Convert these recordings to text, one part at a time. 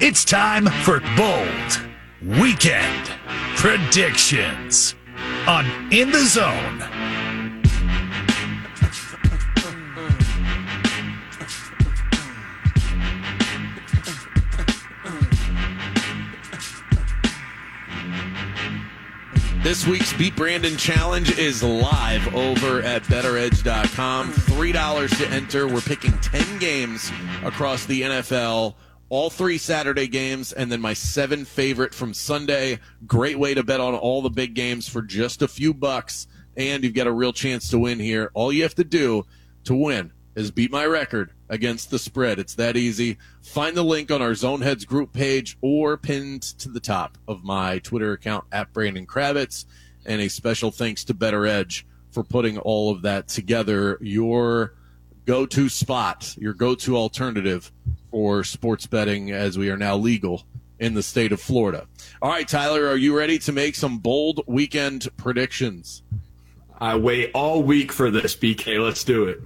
It's time for bold weekend predictions on In the Zone. This week's Beat Brandon Challenge is live over at betteredge.com. $3 to enter. We're picking 10 games across the NFL, all three Saturday games, and then my seven favorite from Sunday. Great way to bet on all the big games for just a few bucks, and you've got a real chance to win here. All you have to do to win is beat my record against the spread. It's that easy. Find the link on our Zoneheads group page or pinned to the top of my Twitter account at Brandon Kravitz. And a special thanks to Better Edge for putting all of that together. Your go to spot, your go to alternative for sports betting as we are now legal in the state of Florida. All right, Tyler, are you ready to make some bold weekend predictions? I wait all week for this, BK. Let's do it.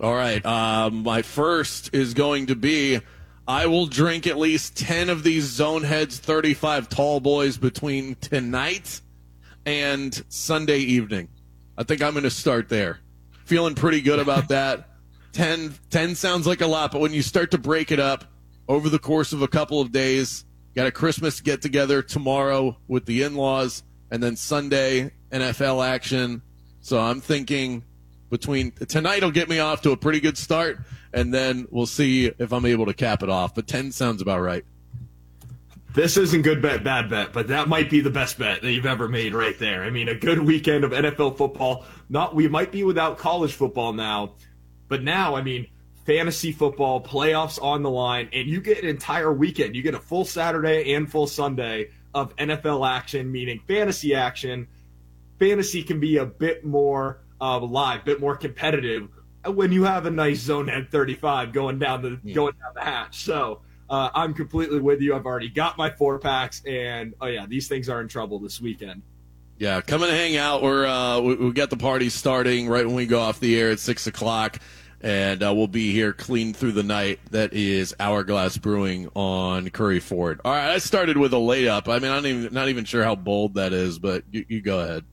All right. Um, my first is going to be I will drink at least 10 of these Zone Heads 35 tall boys between tonight and Sunday evening. I think I'm going to start there. Feeling pretty good about that. 10, 10 sounds like a lot, but when you start to break it up over the course of a couple of days, got a Christmas get together tomorrow with the in laws, and then Sunday NFL action. So I'm thinking between tonight will get me off to a pretty good start, and then we'll see if I'm able to cap it off. But 10 sounds about right. This isn't good bet, bad bet, but that might be the best bet that you've ever made right there. I mean, a good weekend of NFL football. Not we might be without college football now, but now, I mean, fantasy football, playoffs on the line, and you get an entire weekend. You get a full Saturday and full Sunday of NFL action, meaning fantasy action. Fantasy can be a bit more uh, live, bit more competitive when you have a nice zone at 35 going down the yeah. going down the hatch. So uh, I'm completely with you. I've already got my four packs, and oh yeah, these things are in trouble this weekend. Yeah, come and hang out. We're uh, we, we got the party starting right when we go off the air at six o'clock, and uh, we'll be here clean through the night. That is Hourglass Brewing on Curry Ford. All right, I started with a layup. I mean, I'm not even not even sure how bold that is, but you, you go ahead.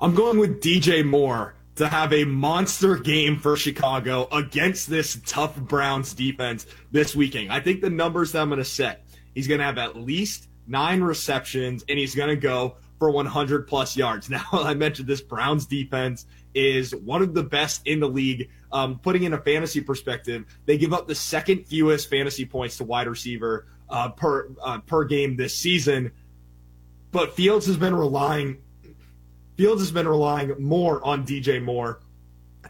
I'm going with DJ Moore to have a monster game for Chicago against this tough Browns defense this weekend. I think the numbers that I'm going to set, he's going to have at least nine receptions and he's going to go for 100 plus yards. Now, I mentioned this Browns defense is one of the best in the league. Um, putting in a fantasy perspective, they give up the second fewest fantasy points to wide receiver uh, per uh, per game this season. But Fields has been relying Fields has been relying more on DJ Moore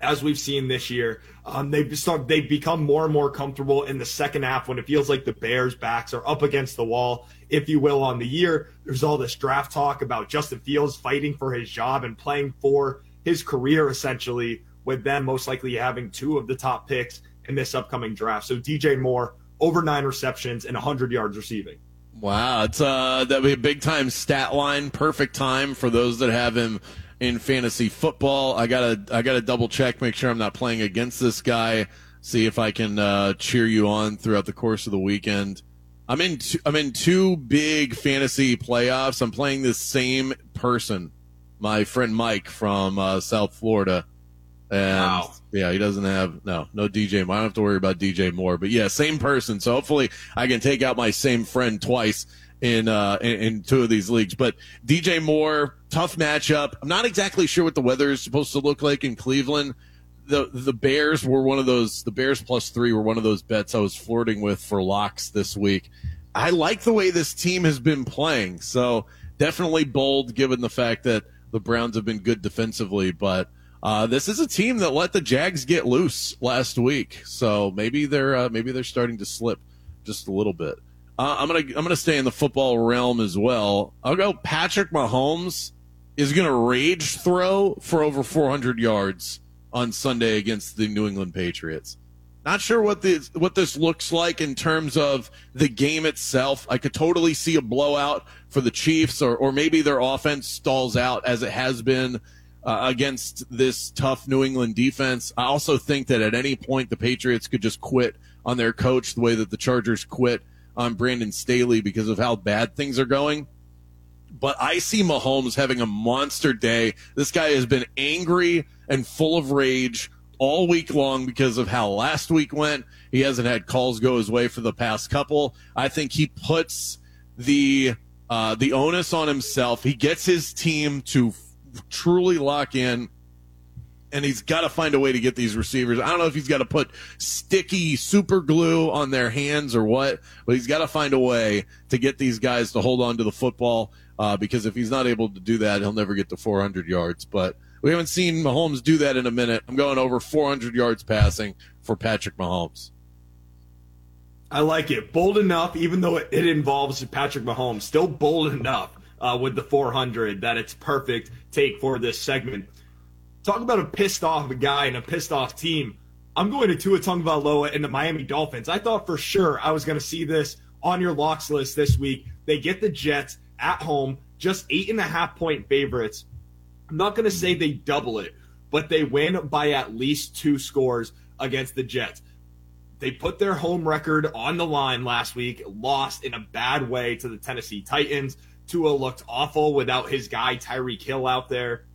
as we've seen this year. Um, they've start, they've become more and more comfortable in the second half when it feels like the Bears' backs are up against the wall, if you will, on the year. There's all this draft talk about Justin Fields fighting for his job and playing for his career, essentially, with them most likely having two of the top picks in this upcoming draft. So DJ Moore over nine receptions and 100 yards receiving. Wow, it's uh that'd be a big time stat line, perfect time for those that have him in fantasy football. I gotta I gotta double check, make sure I'm not playing against this guy. See if I can uh, cheer you on throughout the course of the weekend. I'm in two, I'm in two big fantasy playoffs. I'm playing this same person, my friend Mike from uh, South Florida. And wow. yeah, he doesn't have no no DJ. I don't have to worry about DJ Moore, but yeah, same person. So hopefully I can take out my same friend twice in uh in, in, two of these leagues. But DJ Moore, tough matchup. I'm not exactly sure what the weather is supposed to look like in Cleveland. The the Bears were one of those. The Bears plus three were one of those bets I was flirting with for locks this week. I like the way this team has been playing. So definitely bold, given the fact that the Browns have been good defensively, but uh, this is a team that let the Jags get loose last week, so maybe they're uh, maybe they're starting to slip just a little bit. Uh, I'm gonna I'm gonna stay in the football realm as well. I'll go. Patrick Mahomes is gonna rage throw for over 400 yards on Sunday against the New England Patriots. Not sure what this what this looks like in terms of the game itself. I could totally see a blowout for the Chiefs, or or maybe their offense stalls out as it has been uh, against this tough New England defense. I also think that at any point the Patriots could just quit on their coach the way that the Chargers quit on Brandon Staley because of how bad things are going. But I see Mahomes having a monster day. This guy has been angry and full of rage all week long because of how last week went. He hasn't had calls go his way for the past couple. I think he puts the uh, the onus on himself. He gets his team to f- truly lock in and he's got to find a way to get these receivers. I don't know if he's got to put sticky super glue on their hands or what, but he's got to find a way to get these guys to hold on to the football. Uh, because if he's not able to do that, he'll never get to 400 yards. But we haven't seen Mahomes do that in a minute. I'm going over 400 yards passing for Patrick Mahomes. I like it. Bold enough, even though it, involves Patrick Mahomes, still bold enough uh, with the 400 that it's perfect take for this segment. Talk about a pissed off guy and a pissed off team. I'm going to Tua Tagovailoa and the Miami Dolphins. I thought for sure I was going to see this on your locks list this week. They get the Jets at home, just eight and a half point favorites. I'm not going to say they double it, but they win by at least two scores against the Jets. They put their home record on the line last week, lost in a bad way to the Tennessee Titans. Tua looked awful without his guy Tyreek Hill out there.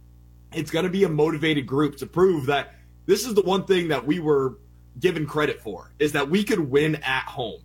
It's going to be a motivated group to prove that this is the one thing that we were given credit for is that we could win at home.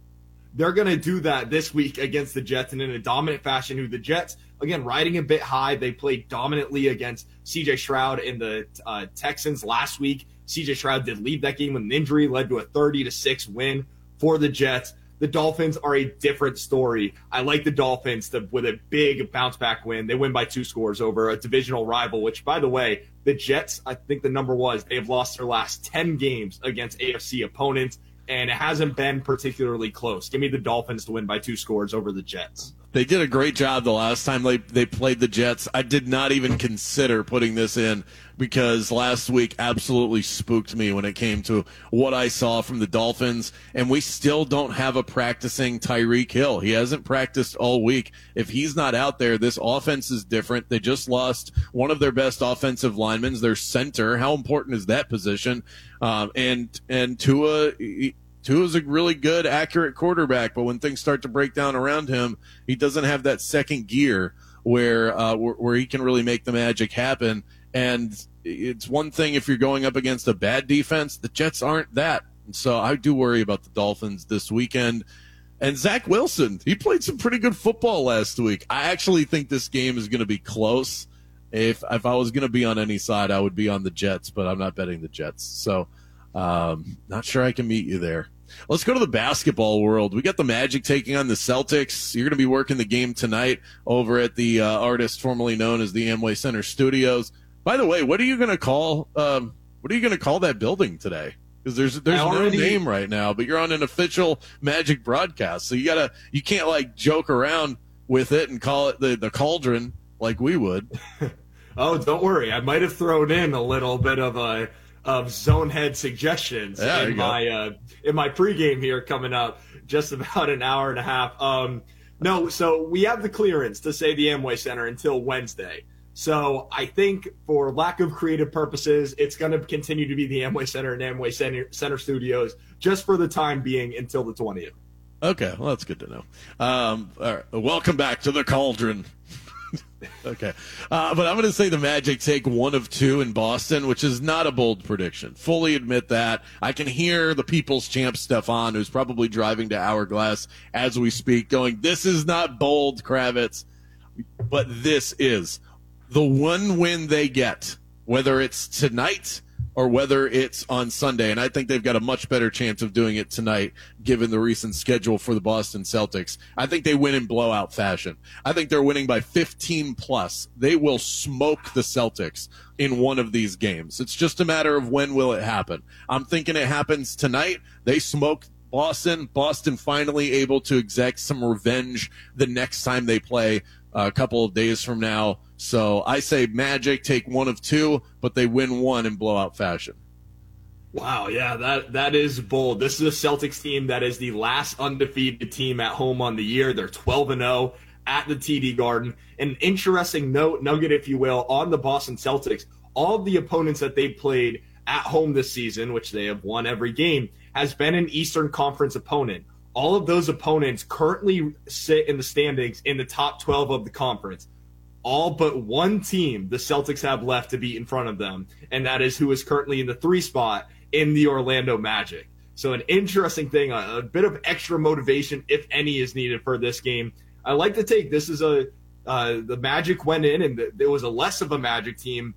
They're going to do that this week against the Jets and in a dominant fashion. Who the Jets, again, riding a bit high. They played dominantly against CJ Stroud and the uh, Texans last week. CJ Stroud did leave that game with an injury, led to a 30 to 6 win for the Jets. The Dolphins are a different story. I like the Dolphins to, with a big bounce back win. They win by two scores over a divisional rival, which, by the way, the Jets, I think the number was they have lost their last 10 games against AFC opponents, and it hasn't been particularly close. Give me the Dolphins to win by two scores over the Jets. They did a great job the last time they, they played the Jets. I did not even consider putting this in because last week absolutely spooked me when it came to what I saw from the Dolphins. And we still don't have a practicing Tyreek Hill. He hasn't practiced all week. If he's not out there, this offense is different. They just lost one of their best offensive linemen, their center. How important is that position? Um, and, and Tua, he, Tua's a really good, accurate quarterback, but when things start to break down around him, he doesn't have that second gear where uh, where, where, he can really make the magic happen. And it's one thing if you're going up against a bad defense. The Jets aren't that, so I do worry about the Dolphins this weekend. And Zach Wilson, he played some pretty good football last week. I actually think this game is going to be close. If if I was going to be on any side, I would be on the Jets, but I'm not betting the Jets. So, um, not sure I can meet you there. Let's go to the basketball world. We got the Magic taking on the Celtics. You're going to be working the game tonight over at the uh, artist formerly known as the Amway Center Studios. By the way, what are you going to call? Um, what are you going to call that building today? Because there's there's already, no name right now, but you're on an official Magic broadcast, so you gotta you can't like joke around with it and call it the the Cauldron like we would. oh, don't worry, I might have thrown in a little bit of a of zone head suggestions yeah, in my uh, in my pregame here coming up just about an hour and a half. Um, no, so we have the clearance to say the Amway Center until Wednesday. So I think for lack of creative purposes, it's going to continue to be the Amway Center and Amway Center, Center Studios just for the time being until the 20th. Okay, well that's good to know. Um, welcome back to the Cauldron. okay. Uh, but I'm going to say the Magic take one of two in Boston, which is not a bold prediction. Fully admit that. I can hear the people's champ Stefan, who's probably driving to Hourglass as we speak, going, This is not bold, Kravitz, but this is the one win they get, whether it's tonight or whether it's on Sunday. And I think they've got a much better chance of doing it tonight, given the recent schedule for the Boston Celtics. I think they win in blowout fashion. I think they're winning by 15 plus. They will smoke the Celtics in one of these games. It's just a matter of when will it happen. I'm thinking it happens tonight. They smoke Boston. Boston finally able to exact some revenge the next time they play uh, a couple of days from now. So I say Magic take one of two, but they win one in blowout fashion. Wow, yeah, that that is bold. This is a Celtics team that is the last undefeated team at home on the year. They're 12 and 0 at the TD Garden. An interesting note, nugget, if you will, on the Boston Celtics. All of the opponents that they played at home this season, which they have won every game, has been an Eastern Conference opponent. All of those opponents currently sit in the standings in the top 12 of the conference. All but one team the Celtics have left to beat in front of them, and that is who is currently in the three spot in the Orlando Magic. So, an interesting thing, a, a bit of extra motivation, if any, is needed for this game. I like to take this is a uh, the Magic went in, and the, there was a less of a Magic team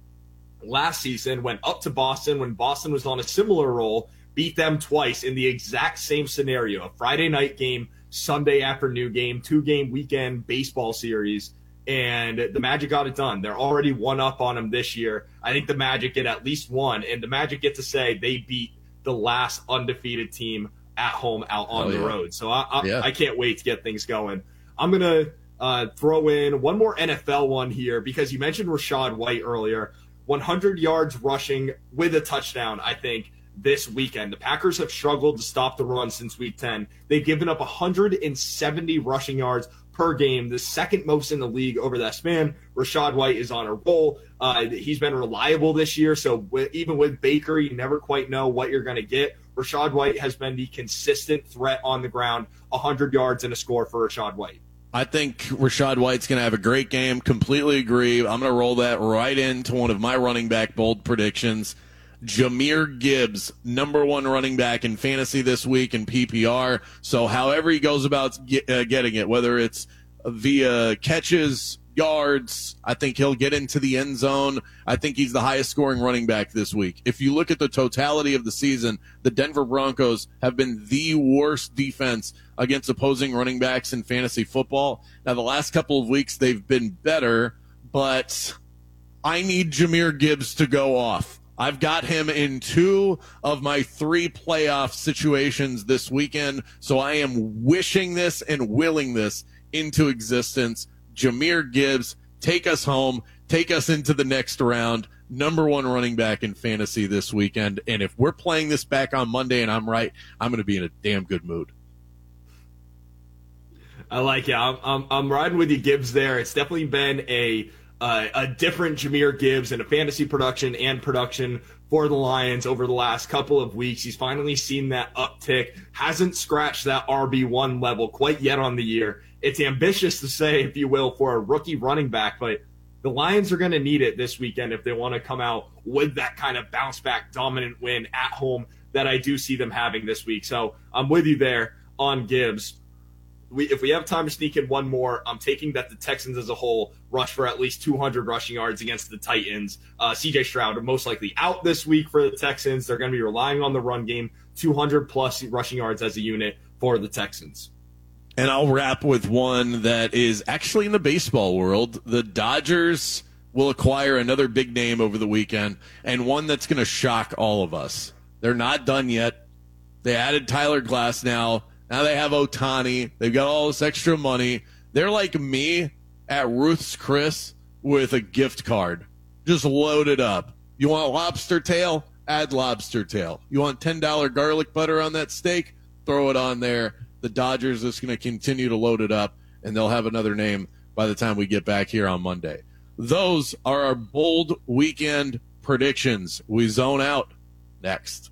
last season. Went up to Boston when Boston was on a similar role, beat them twice in the exact same scenario: a Friday night game, Sunday afternoon game, two game weekend baseball series. And the Magic got it done. They're already one up on them this year. I think the Magic get at least one, and the Magic get to say they beat the last undefeated team at home out on Oh, the yeah. road. So I, I, Yeah. I can't wait to get things going. I'm gonna uh, throw in one more NFL one here because you mentioned Rachaad White earlier. 100 yards rushing with a touchdown. I think this weekend the Packers have struggled to stop the run since Week 10. They've given up 170 rushing yards per game, the second most in the league over that span. Rachaad White is on a roll. Uh, he's been reliable this year, so wi- even with Baker, you never quite know what you're going to get. Rachaad White has been the consistent threat on the ground, 100 yards and a score for Rachaad White. I think Rachaad White's going to have a great game. Completely agree. I'm going to roll that right into one of my running back bold predictions. Jahmyr Gibbs, number one running back in fantasy this week in PPR. So, however he goes about get, uh, getting it, whether it's via catches, yards, I think he'll get into the end zone. I think he's the highest scoring running back this week. If you look at the totality of the season, the Denver Broncos have been the worst defense against opposing running backs in fantasy football. Now, the last couple of weeks, they've been better, but I need Jahmyr Gibbs to go off. I've got him in two of my three playoff situations this weekend, so I am wishing this and willing this into existence. Jahmyr Gibbs, take us home, take us into the next round. Number one running back in fantasy this weekend. And if we're playing this back on Monday and I'm right, I'm going to be in a damn good mood. I like it. I'm, I'm, I'm riding with you, Gibbs. There, it's definitely been a uh, a different Jahmyr Gibbs in a fantasy production and production for the Lions over the last couple of weeks. He's finally seen that uptick. Hasn't scratched that RB one level quite yet on the year. It's ambitious to say, if you will, for a rookie running back, but the Lions are going to need it this weekend if they want to come out with that kind of bounce back dominant win at home that I do see them having this week. So I'm with you there on Gibbs we, if we have time to sneak in one more, I'm taking that the Texans as a whole rush for at least 200 rushing yards against the Titans. Uh, CJ Stroud most likely out this week for the Texans. They're going to be relying on the run game, 200 plus rushing yards as a unit for the Texans. And I'll wrap with one that is actually in the baseball world. The Dodgers will acquire another big name over the weekend, and one that's going to shock all of us. They're not done yet. They added Tyler Glasnow. Now they have Ohtani. They've got all this extra money. They're like me at Ruth's Chris with a gift card, just loaded up. You want lobster tail? Add lobster tail. You want $10 garlic butter on that steak? Throw it on there. The Dodgers is going to continue to load it up, and they'll have another name by the time we get back here on Monday. Those are our bold weekend predictions. We zone out next.